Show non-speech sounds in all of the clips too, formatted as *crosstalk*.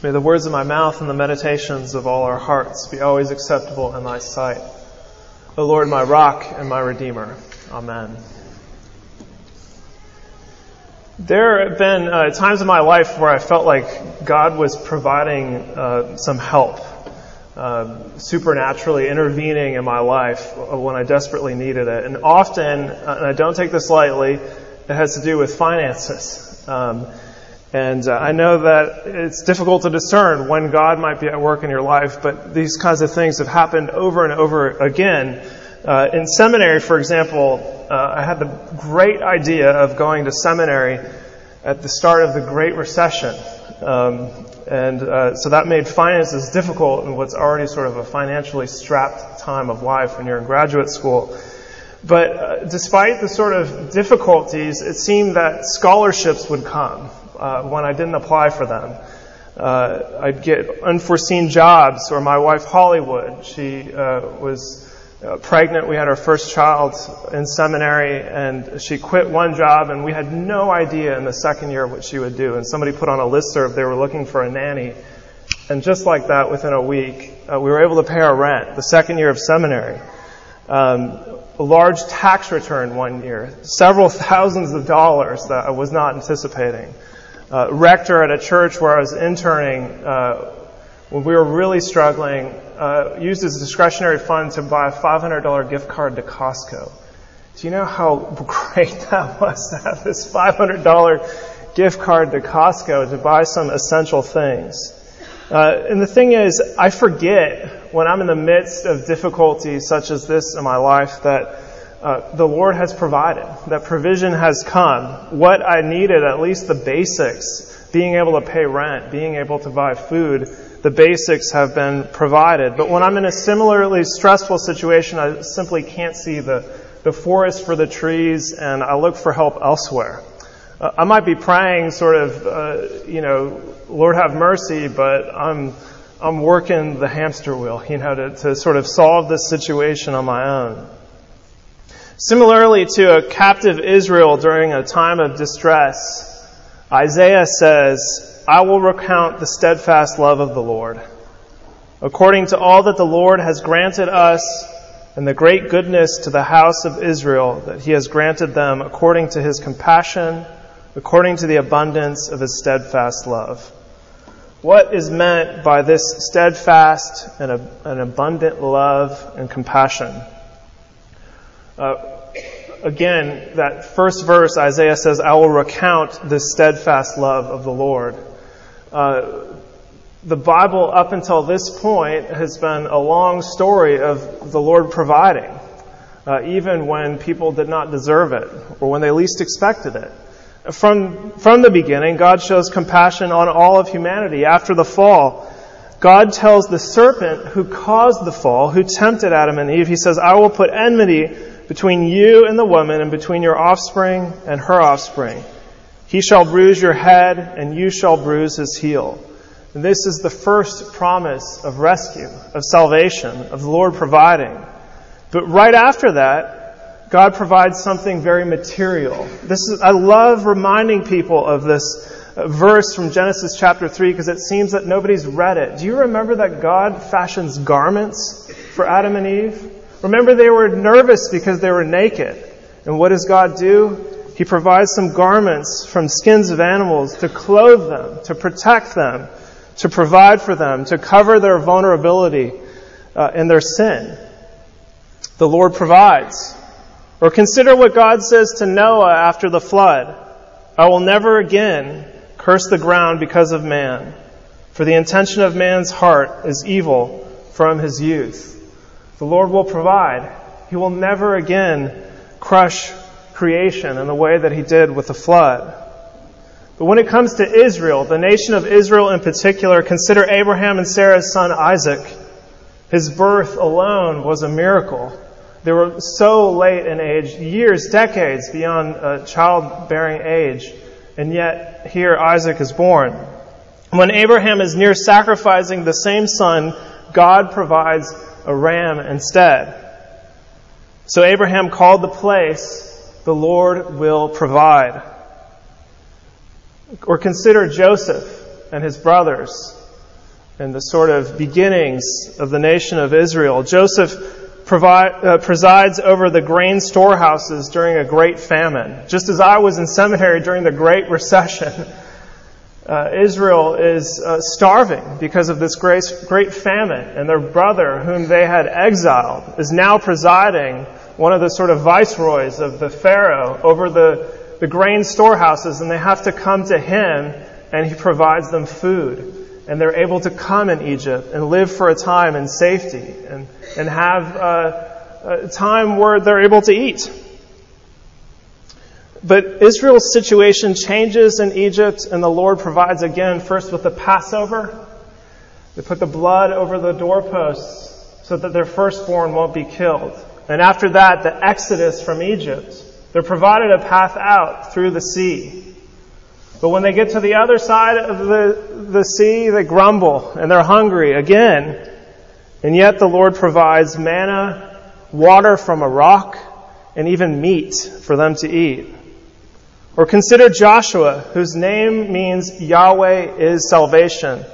May the words of my mouth and the meditations of all our hearts be always acceptable in thy sight. O Lord, my rock and my redeemer. Amen. There have been uh, times in my life where I felt like God was providing uh, some help, uh, supernaturally intervening in my life when I desperately needed it. And often, uh, and I don't take this lightly, it has to do with finances. Um, and uh, I know that it's difficult to discern when God might be at work in your life, but these kinds of things have happened over and over again. Uh, in seminary, for example, uh, I had the great idea of going to seminary at the start of the Great Recession. Um, and uh, so that made finances difficult in what's already sort of a financially strapped time of life when you're in graduate school. But uh, despite the sort of difficulties, it seemed that scholarships would come uh, when I didn't apply for them. Uh, I'd get unforeseen jobs, or my wife Hollywood, she uh, was uh, pregnant. We had our first child in seminary, and she quit one job, and we had no idea in the second year what she would do. And somebody put on a listserv they were looking for a nanny, and just like that, within a week, uh, we were able to pay our rent. The second year of seminary. Um, a large tax return one year, several *laughs* thousands of dollars that I was not anticipating uh, rector at a church where I was interning, uh, when we were really struggling, uh, used his discretionary fund to buy a $500 gift card to Costco. Do you know how *laughs* great that was to have this $500 gift card to Costco to buy some essential things? Uh, and the thing is, I forget when I'm in the midst of difficulties such as this in my life that uh, the Lord has provided, that provision has come. What I needed, at least the basics, being able to pay rent, being able to buy food, the basics have been provided. But when I'm in a similarly stressful situation, I simply can't see the, the forest for the trees and I look for help elsewhere. Uh, I might be praying sort of, uh, you know, Lord have mercy, but I'm, I'm working the hamster wheel, you know, to, to sort of solve this situation on my own. Similarly to a captive Israel during a time of distress, Isaiah says, I will recount the steadfast love of the Lord. According to all that the Lord has granted us and the great goodness to the house of Israel that he has granted them according to his compassion, according to the abundance of his steadfast love. What is meant by this steadfast and an abundant love and compassion? Uh, again, that first verse, Isaiah says, I will recount the steadfast love of the Lord. Uh, the Bible, up until this point, has been a long story of the Lord providing, uh, even when people did not deserve it or when they least expected it. From, from the beginning, God shows compassion on all of humanity. After the fall, God tells the serpent who caused the fall, who tempted Adam and Eve, He says, I will put enmity between you and the woman, and between your offspring and her offspring. He shall bruise your head, and you shall bruise his heel. And this is the first promise of rescue, of salvation, of the Lord providing. But right after that, God provides something very material. This is, I love reminding people of this uh, verse from Genesis chapter 3 because it seems that nobody's read it. Do you remember that God fashions garments for Adam and Eve? Remember, they were nervous because they were naked. And what does God do? He provides some garments from skins of animals to clothe them, to protect them, to provide for them, to cover their vulnerability uh, and their sin. The Lord provides. Or consider what God says to Noah after the flood. I will never again curse the ground because of man, for the intention of man's heart is evil from his youth. The Lord will provide. He will never again crush creation in the way that he did with the flood. But when it comes to Israel, the nation of Israel in particular, consider Abraham and Sarah's son Isaac. His birth alone was a miracle. They were so late in age, years, decades beyond a childbearing age, and yet here Isaac is born. When Abraham is near sacrificing the same son, God provides a ram instead. So Abraham called the place, the Lord will provide. Or consider Joseph and his brothers. and the sort of beginnings of the nation of Israel. Joseph provide, uh, presides over the grain storehouses during a great famine. Just as I was in seminary during the Great Recession, *laughs* uh, Israel is uh, starving because of this great, great famine, and their brother, whom they had exiled, is now presiding, one of the sort of viceroys of the Pharaoh, over the, the grain storehouses, and they have to come to him, and he provides them food and they're able to come in Egypt and live for a time in safety and, and have uh, a time where they're able to eat. But Israel's situation changes in Egypt, and the Lord provides again, first with the Passover. They put the blood over the doorposts so that their firstborn won't be killed. And after that, the exodus from Egypt. They're provided a path out through the sea. But when they get to the other side of the, the sea, they grumble and they're hungry again. And yet the Lord provides manna, water from a rock, and even meat for them to eat. Or consider Joshua, whose name means Yahweh is salvation.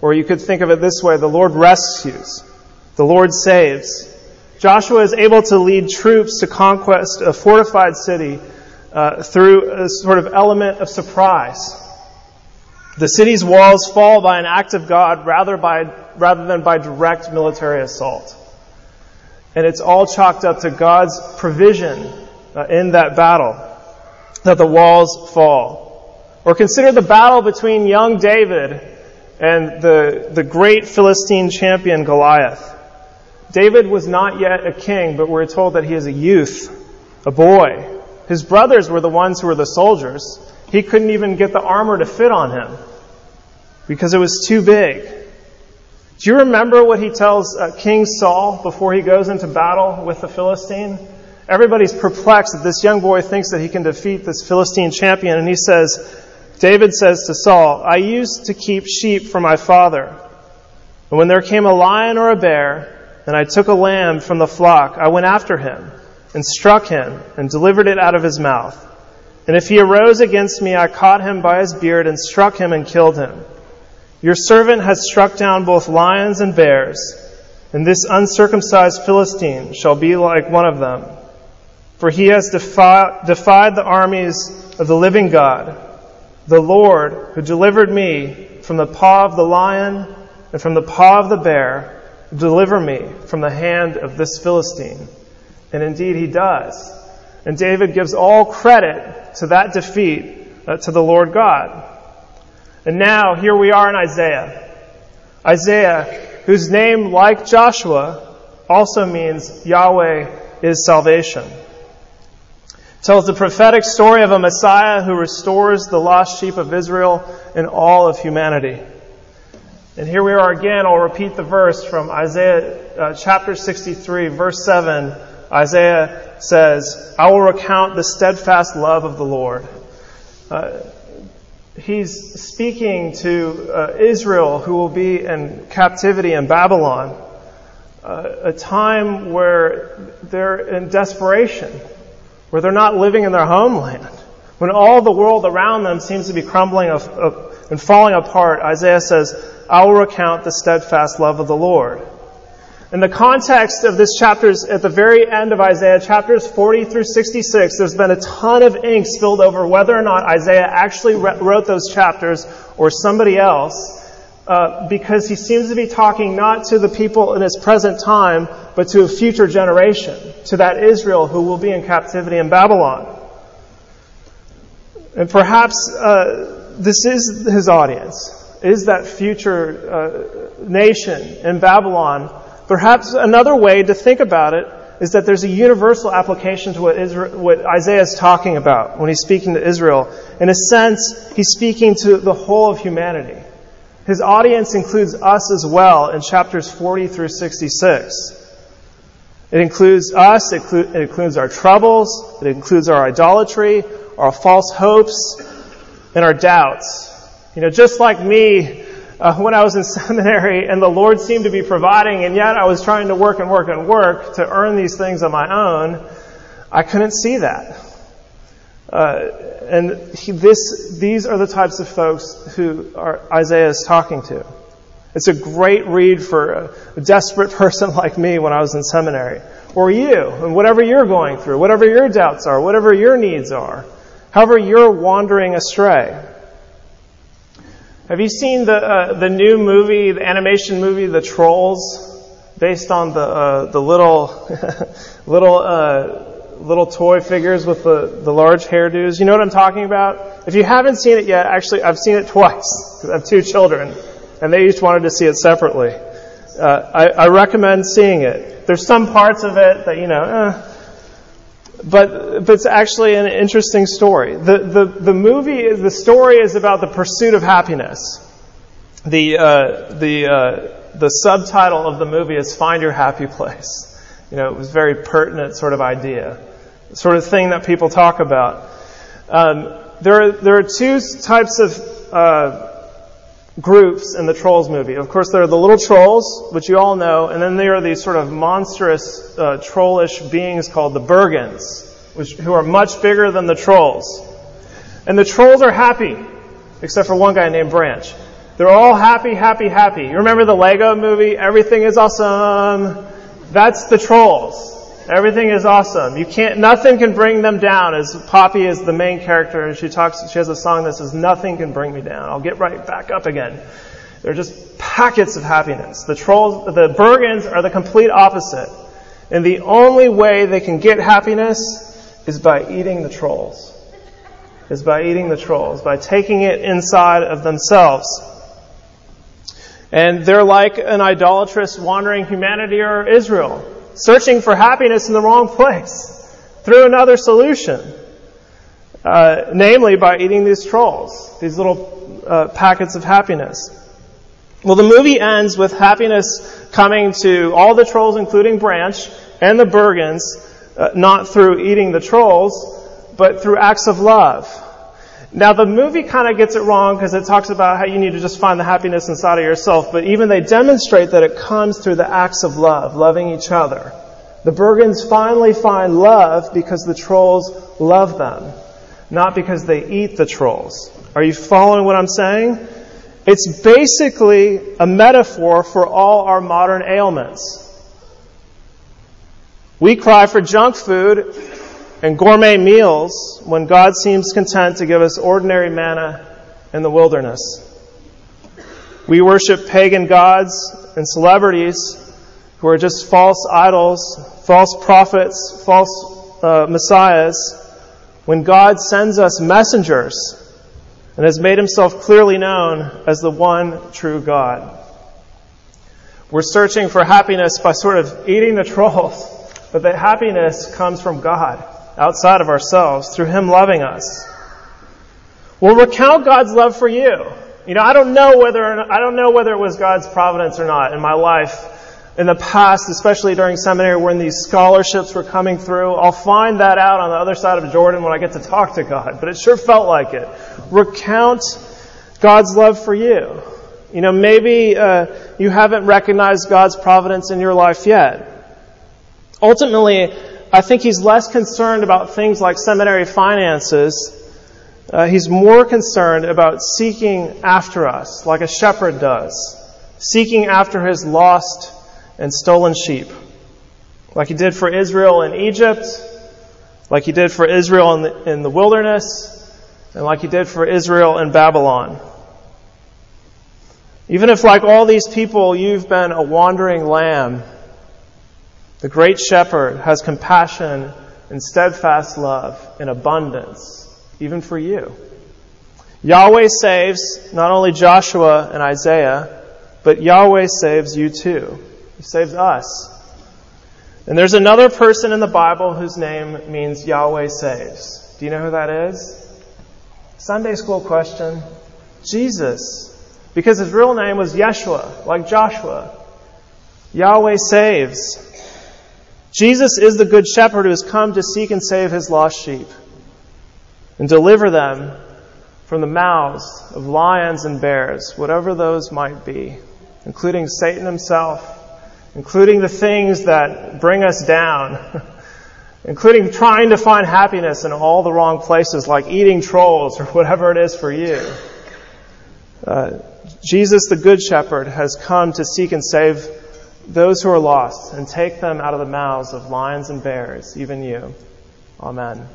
Or you could think of it this way the Lord rescues, the Lord saves. Joshua is able to lead troops to conquest a fortified city uh, through a sort of element of surprise. The city's walls fall by an act of God rather, by, rather than by direct military assault. And it's all chalked up to God's provision uh, in that battle that the walls fall. Or consider the battle between young David and the, the great Philistine champion Goliath. David was not yet a king, but we're told that he is a youth, a boy. His brothers were the ones who were the soldiers. He couldn't even get the armor to fit on him because it was too big. Do you remember what he tells uh, King Saul before he goes into battle with the Philistine? Everybody's perplexed that this young boy thinks that he can defeat this Philistine champion, and he says, David says to Saul, I used to keep sheep for my father. And when there came a lion or a bear, and I took a lamb from the flock, I went after him and struck him and delivered it out of his mouth. And if he arose against me, I caught him by his beard and struck him and killed him. Your servant has struck down both lions and bears, and this uncircumcised Philistine shall be like one of them. For he has defied, defied the armies of the living God, the Lord, who delivered me from the paw of the lion and from the paw of the bear, deliver me from the hand of this Philistine. And indeed, he does. And David gives all credit to that defeat uh, to the Lord God. And now, here we are in Isaiah. Isaiah, whose name, like Joshua, also means Yahweh is salvation. Tells the prophetic story of a Messiah who restores the lost sheep of Israel and all of humanity. And here we are again. I'll repeat the verse from Isaiah uh, chapter 63, verse 7 Isaiah says, I will recount the steadfast love of the Lord. Uh, he's speaking to uh, Israel who will be in captivity in Babylon, uh, a time where they're in desperation, where they're not living in their homeland. When all the world around them seems to be crumbling and falling apart, Isaiah says, I will recount the steadfast love of the Lord. In the context of this chapter, at the very end of Isaiah, chapters 40 through 66, there's been a ton of ink spilled over whether or not Isaiah actually wrote those chapters or somebody else, uh, because he seems to be talking not to the people in his present time, but to a future generation, to that Israel who will be in captivity in Babylon. And perhaps uh, this is his audience, is that future uh, nation in Babylon Perhaps another way to think about it is that there's a universal application to what, Israel, what Isaiah is talking about when he's speaking to Israel. In a sense, he's speaking to the whole of humanity. His audience includes us as well in chapters 40 through 66. It includes us, it, includes our troubles, it includes our idolatry, our false hopes, and our doubts. You know, just like me, uh, when I was in *laughs* seminary and the Lord seemed to be providing, and yet I was trying to work and work and work to earn these things on my own, I couldn't see that. Uh, and he, this, these are the types of folks who are, Isaiah is talking to. It's a great read for a desperate *laughs* person like me when I was in seminary. Or you, and whatever you're going through, whatever your doubts are, whatever your needs are, however you're wandering astray. Have you seen the, uh, the new movie, the animation movie, The Trolls? Based on the, uh, the little, *laughs* little, uh, little toy figures with the, the large hairdos. You know what I'm talking about? If you haven't seen it yet, actually, I've seen it twice because *laughs* I have two children, and they each wanted to see it separately. Uh, I, I, recommend seeing it. There's some parts of it that you know, eh, but but it's actually an interesting story. The the the movie, the story is about the pursuit of happiness. The uh, the uh, the subtitle of the movie is "Find Your Happy Place." You know, it was a very pertinent sort of idea sort of thing that people talk about. Um, there, are, there are two types of uh, groups in the Trolls movie. Of course, there are the little trolls, which you all know, and then there are these sort of monstrous uh, trollish beings called the Bergens, which, who are much bigger than the trolls. And the trolls are happy, except for one guy named Branch. They're all happy, happy, happy. You remember the Lego movie? Everything is awesome. That's the trolls. Everything is awesome. You can't, nothing can bring them down. As Poppy is the main character, and she talks, she has a song that says, "Nothing can bring me down. I'll get right back up again." They're just packets of happiness. The trolls, the Bergens are the complete opposite, and the only way they can get happiness is by eating the trolls. Is by eating the trolls, by taking it inside of themselves. And they're like an idolatrous wandering humanity or Israel searching for happiness in the wrong place through another solution, uh, namely by eating these trolls, these little uh, packets of happiness. Well, the movie ends with happiness coming to all the trolls, including Branch and the Bergens, uh, not through eating the trolls, but through acts of love. Now the movie kind of gets it wrong because it talks about how you need to just find the happiness inside of yourself, but even they demonstrate that it comes through the acts of love, loving each other. The Bergens finally find love because the trolls love them, not because they eat the trolls. Are you following what I'm saying? It's basically a metaphor for all our modern ailments. We cry for junk food and gourmet meals when God seems content to give us ordinary manna in the wilderness. We worship pagan gods and celebrities who are just false idols, false prophets, false uh, messiahs, when God sends us messengers and has made himself clearly known as the one true God. We're searching for happiness by sort of eating the trolls, *laughs* but that happiness comes from God outside of ourselves through Him loving us. We'll recount God's love for you. You know, I don't know whether I don't know whether it was God's providence or not in my life in the past, especially during seminary when these scholarships were coming through. I'll find that out on the other side of Jordan when I get to talk to God, but it sure felt like it. Recount God's love for you. You know, maybe uh, you haven't recognized God's providence in your life yet. Ultimately, I think he's less concerned about things like seminary finances. Uh, he's more concerned about seeking after us, like a shepherd does, seeking after his lost and stolen sheep, like he did for Israel in Egypt, like he did for Israel in the, in the wilderness, and like he did for Israel in Babylon. Even if, like all these people, you've been a wandering lamb the great shepherd has compassion and steadfast love in abundance, even for you. Yahweh saves not only Joshua and Isaiah, but Yahweh saves you too. He saves us. And there's another person in the Bible whose name means Yahweh saves. Do you know who that is? Sunday school question. Jesus. Because his real name was Yeshua, like Joshua. Yahweh saves. Jesus is the good shepherd who has come to seek and save his lost sheep and deliver them from the mouths of lions and bears, whatever those might be, including Satan himself, including the things that bring us down, *laughs* including trying to find happiness in all the wrong places, like eating trolls or *laughs* whatever it is for you. Uh, Jesus, the Good Shepherd, has come to seek and save those who are lost and take them out of the mouths of lions and bears, even you. Amen.